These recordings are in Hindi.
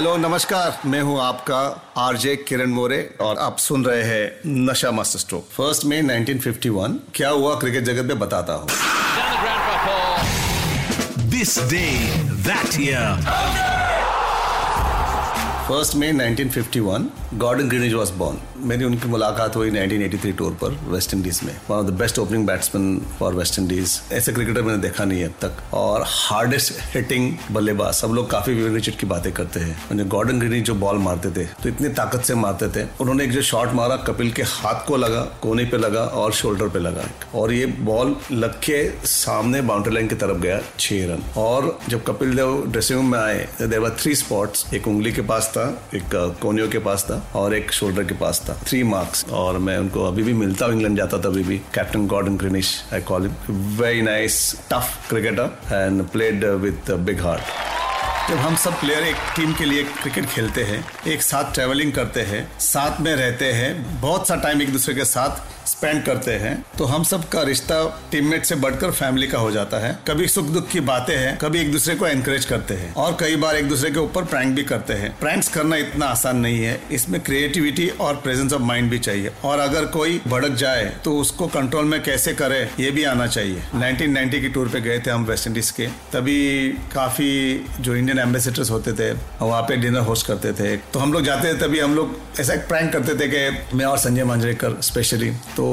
हेलो नमस्कार। मैं हूँ आपका आरजे किरण मोरे और आप सुन रहे हैं नशा मास्टर स्ट्रोक। फ़र्स्ट में 1951 क्या हुआ? क्रिकेट जगत में बताता हूँ। This day that year first में 1951 गॉर्डन ग्रीनिज वॉज़ बॉर्न मेरी उनकी मुलाकात हुई 1983 टूर पर वेस्ट इंडीज में। One of the best opening batsman for West Indies ऐसे क्रिकेटर मैंने देखा नहीं है अब तक। और हार्डेस्ट हिटिंग बल्लेबाज, सब लोग काफ़ी रिचर्ड की बातें करते हैं। उन्हें गॉर्डन ग्रीनिज जो बॉल मारते थे तो इतनी ताकत से मारते थे। उन्होंने एक जो शॉट मारा, कपिल के हाथ को लगा, कोने पे लगा और शोल्डर पे लगा। और ये बॉल लग के सामने बाउंड्री लाइन की तरफ़ गया, छह रन। और जब कपिल देव ड्रेसिंग रूम में आए देर वर थ्री स्पॉट्स एक उंगली के पास था एक कोनियो के पास था और एक शोल्डर के पास था थ्री मार्क्स और मैं उनको अभी भी मिलता हूँ, इंग्लैंड जाता था अभी भी। Captain Gordon Greenidge I call him very nice tough cricketer and played with big heart जब हम सब प्लेयर एक टीम के लिए क्रिकेट खेलते हैं, एक साथ ट्रेवलिंग करते हैं, साथ में रहते हैं, बहुत सा टाइम एक दूसरे के साथ स्पेंड करते हैं तो हम सब का रिश्ता टीममेट से बढ़कर फैमिली का हो जाता है। कभी सुख दुख की बातें हैं, कभी एक दूसरे को एनकरेज करते हैं और कई बार एक दूसरे के ऊपर प्रैंक भी करते हैं। प्रैंक्स करना इतना आसान नहीं है, इसमें क्रिएटिविटी और प्रेजेंस ऑफ़ माइंड भी चाहिए। और अगर कोई भड़क जाए तो उसको कंट्रोल में कैसे करे, ये भी आना चाहिए। 1990 की टूर पे गए थे हम वेस्ट इंडीज के, तभी काफ़ी जो इंडियन एम्बेसडर्स होते थे, वहाँ पे डिनर होस्ट करते थे। तो हम लोग जाते थे तभी हम लोग ऐसा एक प्रैंक करते थे कि मैं और संजय मांजरेकर स्पेशली तो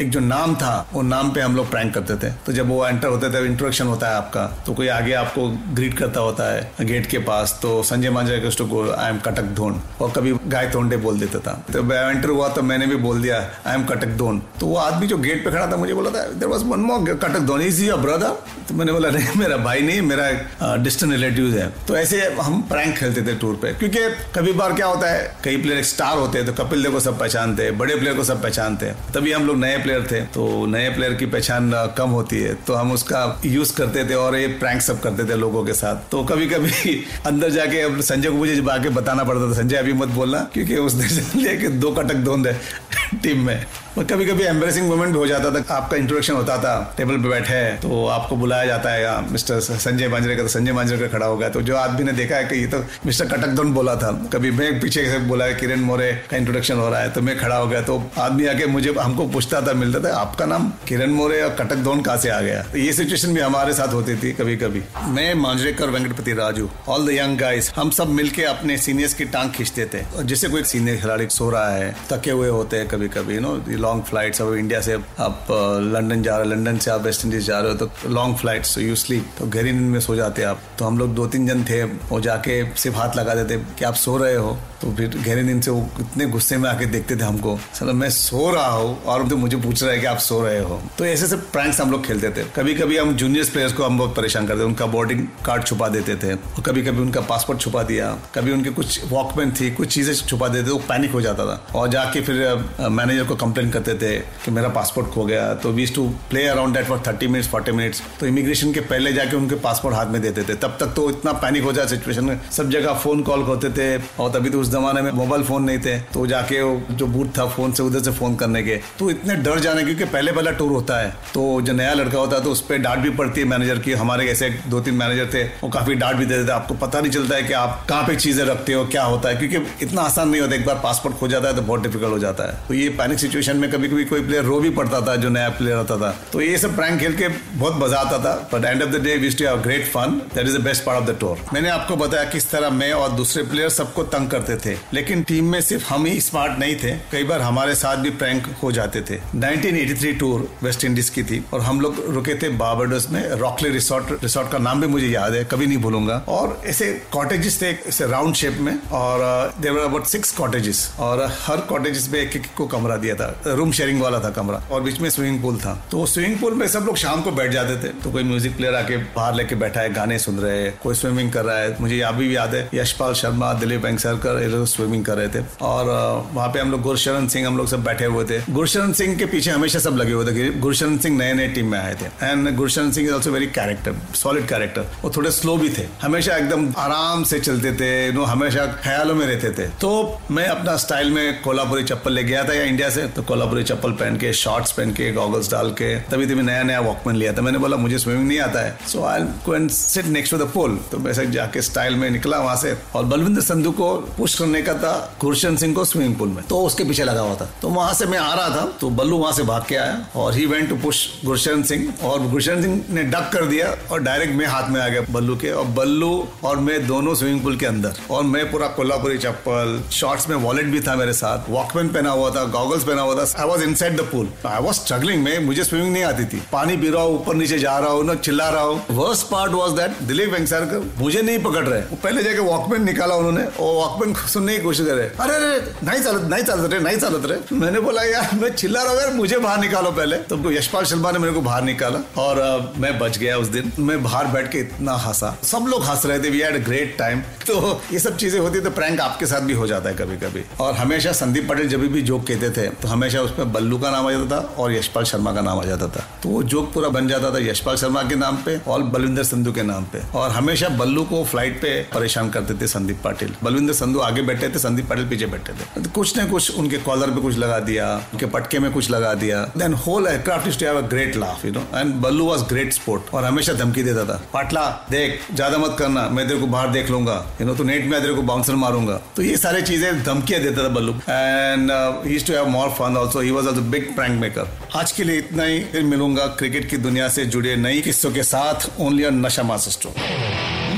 एक जो नाम था, वो नाम पे हम लोग प्रैंक करते थे। तो जब वो एंटर होते थे इंट्रोडक्शन होता है आपका तो कोई आगे आपको ग्रीट करता होता है गेट के पास तो Sanjay Manjrekar to go I am Cuttack धोन और कभी गाय तोंडे बोल देता था। तो एंटर हुआ तो मैंने भी बोल दिया आई एम कटक धोन तो वो आदमी जो गेट पे खड़ा था, मुझे बोला था देर वॉज़ वन मोर कटक धोन इज़ योर ब्रदर तो मैंने बोला, नहीं, मेरा भाई नहीं, मेरा डिस्टेंट रिलेटिव है। तो ऐसे हम प्रैंक खेलते थे टूर पे। क्योंकि कभी बार क्या होता है, कई प्लेयर स्टार होते हैं तो कपिल देव को सब पहचानते हैं, बड़े प्लेयर को सब पहचानते हैं। तभी हम लोग नए प्लेयर थे तो नए प्लेयर की पहचान कम होती है। तो हम उसका यूज़ करते थे और ये प्रैंक सब करते थे लोगों के साथ। तो कभी कभी अंदर जाके अब संजय को मुझे आके बताना पड़ता था, संजय, अभी मत बोलना, क्योंकि उसने लिया कि दो कटक धोंद है टीम में। और कभी कभी एम्बेसिंग मोमेंट भी हो जाता था आपका इंट्रोडक्शन होता था टेबल पे बैठे हैं तो आपको बुलाया जाता है "हाँ, मिस्टर संजय मांजरेकर तो संजय मांजरेकर खड़ा होगा तो जो आदमी ने देखा है कि ये तो मिस्टर कटकधोन बोला था कभी मैं पीछे से बोला है किरण मोरे का इंट्रोडक्शन हो रहा है। तो मैं खड़ा हो गया तो आदमी आके मुझे हमको पूछता था मिलता था आपका नाम किरण मोरे और कटकधोन कहाँ से आ गया? तो ये सिचुएशन भी हमारे साथ होती थी कभी कभी मैं Manjrekar Venkatapathy Raju all the young guys हम सब मिलके अपने सीनियर्स की टांग खींचते थे। और जैसे कोई सीनियर खिलाड़ी सो रहा है थके हुए होते हैं कभी कभी यू नो लॉन्ग फ्लाइट्स अब इंडिया से आप लंदन जा रहे हो लंदन से आप वेस्ट इंडीज जा रहे हो तो long flight so you sleep तो गहरी नींद में सो जाते आप। तो हम लोग दो तीन जन थे, वो जाके सिर्फ़ हाथ लगा देते, कि आप सो रहे हो। तो फिर गहरी नींद से वो इतने गुस्से में आके देखते थे हमको। सर, मैं सो रहा हूँ, और तो मुझे पूछ रहा है कि आप सो रहे हो। तो ऐसे से प्रैंक्स हम लोग खेलते थे। कभी कभी हम जूनियर्स प्लेयर्स को हम बहुत परेशान करते उनका बोर्डिंग कार्ड छुपा देते थे। और कभी कभी उनका पासपोर्ट छुपा दिया। कभी उनके कुछ वॉकमैन थी, कुछ चीज़ें छुपा देते थे, वो पैनिक हो जाता था। और जाके फिर मैनेजर को कंप्लेन करते थे कि मेरा पासपोर्ट खो गया। तो we to play around that for thirty minutes forty minutes तो इमिग्रेशन के पहले जाके उनके पासपोर्ट हाथ में देते थे। तब तक तो इतना पैनिक हो जाए सिचुएशन में। सब जगह फ़ोन कॉल होते थे। और तभी तो उस जमाने में मोबाइल फ़ोन नहीं थे। तो जाके जो बूथ था फ़ोन से उधर से फ़ोन करने के। तो इतने डर जाने क्योंकि पहले पहला टूर होता है। तो जो नया लड़का होता है तो उस पर डांट भी पड़ती है मैनेजर की। हमारे ऐसे दो तीन मैनेजर थे, वो काफ़ी डांट भी देते थे। आपको पता नहीं चलता है कि आप कहाँ पे चीज़ें रखते हो, क्या होता है। क्योंकि इतना आसान नहीं होता। एक बार पासपोर्ट खो जाता है तो बहुत डिफ़िकल्ट हो जाता है। तो ये पैनिक सिचुएशन सेशन में कभी कभी कोई प्लेयर रो भी पड़ता था, जो नया प्लेयर आता था। तो ये सब प्रैंक खेल के बहुत मज़ा आता था। But end of the day wish to have great fun that is the best part of the tour मैंने आपको बताया किस तरह मैं और दूसरे प्लेयर सबको तंग करते थे। लेकिन टीम में सिर्फ़ हम ही स्मार्ट नहीं थे। कई बार हमारे साथ भी प्रैंक हो जाते थे। 1983 टूर वेस्ट इंडीज की थी। और हम लोग रुके थे बारबाडोस में। रॉकले रिसोर्ट रिसोर्ट का नाम भी मुझे याद है। कभी नहीं भूलूँगा। और ऐसे कॉटेजेस थे, ऐसे राउंड शेप में। और देवर अबाउट सिक्स कॉटेजेस और हर कॉटेजेस में एक एक को कमरा दिया था। रूम शेयरिंग वाला था कमरा, और बीच में स्विमिंग पूल था। तो स्विमिंग पूल में सब लोग शाम को बैठ जाते थे। तो कोई म्यूज़िक प्लेयर आके बाहर लेके बैठा है, गाने सुन रहे हैं, कोई स्विमिंग कर रहा है। मुझे अभी भी याद है, यशपाल शर्मा, दिलीप लोग स्विमिंग कर रहे थे। और वहाँ पे हम लोग गुरशरण सिंह, हम लोग सब बैठे हुए थे। गुरशरण सिंह के पीछे हमेशा सब लगे हुए थे गुरशरण सिंह नए नए टीम में आए थे। And Gursharan Singh is also very character solid character वो थोड़े स्लो भी थे। हमेशा एकदम आराम से चलते थे नो हमेशा ख्यालों में रहते थे। तो मैं अपना स्टाइल में कोल्हापुरी चप्पल ले गया था या इंडिया से तो कोल्हापुरी चप्पल पहन के शॉर्ट्स पहन के गॉगल्स डाल के। तभी तभी नया नया वॉकमैन लिया था। मैंने बोला, मुझे स्विमिंग नहीं आता है। So I go and sit next to the pole तो मैं जाके स्टाइल में निकला वहाँ से। और बलविंदर संधु को पुश करने का था गुरशन सिंह को स्विमिंग पूल में। तो उसके पीछे लगा हुआ था। तो वहाँ से मैं आ रहा था। तो बल्लू वहाँ से भाग के आया और he went to push Gurshan Singh और गुरशन सिंह ने डक कर दिया और डायरेक्ट मैं हाथ में आ गया बल्लू के। और बल्लू और मैं दोनों स्विमिंग पूल के अंदर। और मैं पूरा कोल्हापुरी चप्पल शॉर्ट्स में वॉलेट भी था मेरे साथ। वॉकमैन पहना हुआ था गॉगल्स पहना हुआ था। I was inside the pool I was struggling में मुझे स्विमिंग नहीं आती थी। पानी पी रहा हूँ, ऊपर नीचे जा रहा हूँ, ना चिल्ला रहा हूँ। Worst part was that Dilip Vengsarkar मुझे नहीं पकड़ रहे। वो पहले जाके वॉकमैन निकाला उन्होंने। और वॉकमैन सुनने की कोशिश करे। अरे अरे, नहीं चलत नहीं चलत रहे, नहीं चलत रहे। मैंने बोला, यार, मैं चिल्ला रहा हूँ, यार, मुझे बाहर निकालो पहले। तो यशपाल शर्मा ने मेरे को बाहर निकाला। और मैं बच गया उस दिन। मैं बाहर बैठ के इतना हंसा। सब लोग हंस रहे थे वी हैड ग्रेट टाइम तो ये सब चीज़ें होती है तो प्रैंक आपके साथ भी हो जाता है कभी कभी और हमेशा संदीप पटेल जब भी जोक कहते थे तो हमेशा उसमें बल्लू का नाम आ जाता था और यशपाल शर्मा का नाम आ जाता था। तो वो जोक पूरा बन जाता था यशपाल शर्मा के नाम पे और बलविंदर संधु के नाम पे। और हमेशा बल्लू को फ़्लाइट पे परेशान करते थे संदीप पाटिल। बलविंदर संधु आगे बैठे थे, संदीप पाटिल पीछे बैठे थे। तो कुछ न कुछ उनके कॉलर पे कुछ लगा दिया, उनके पटके में कुछ लगा दिया। Then whole aircraft is to have a great laugh you know and Ballu was great sport और हमेशा धमकी देता था। पाटला, देख, ज़्यादा मत करना, मैं तेरे को बाहर देख लूँगा। यू नो तो नेट में तेरे को बाउंसर मारूँगा। तो ये सारी चीज़ें धमकियाँ देता था Ballu and to have more fun also he was also big prank maker आज के लिए इतना ही फिर मिलूँगा क्रिकेट की दुनिया से जुड़े नई किस्सों के साथ only on Nasha master stroke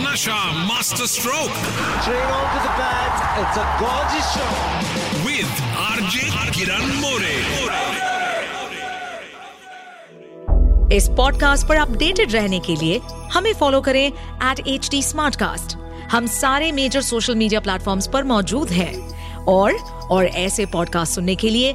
Nasha master stroke. With RJ Kiran More इस पॉडकास्ट पर अपडेटेड रहने के लिए हमें फॉलो करें एट एच टी हम सारे मेजर सोशल मीडिया प्लेटफॉर्म्स पर मौजूद हैं। और और ऐसे पॉडकास्ट सुनने के लिए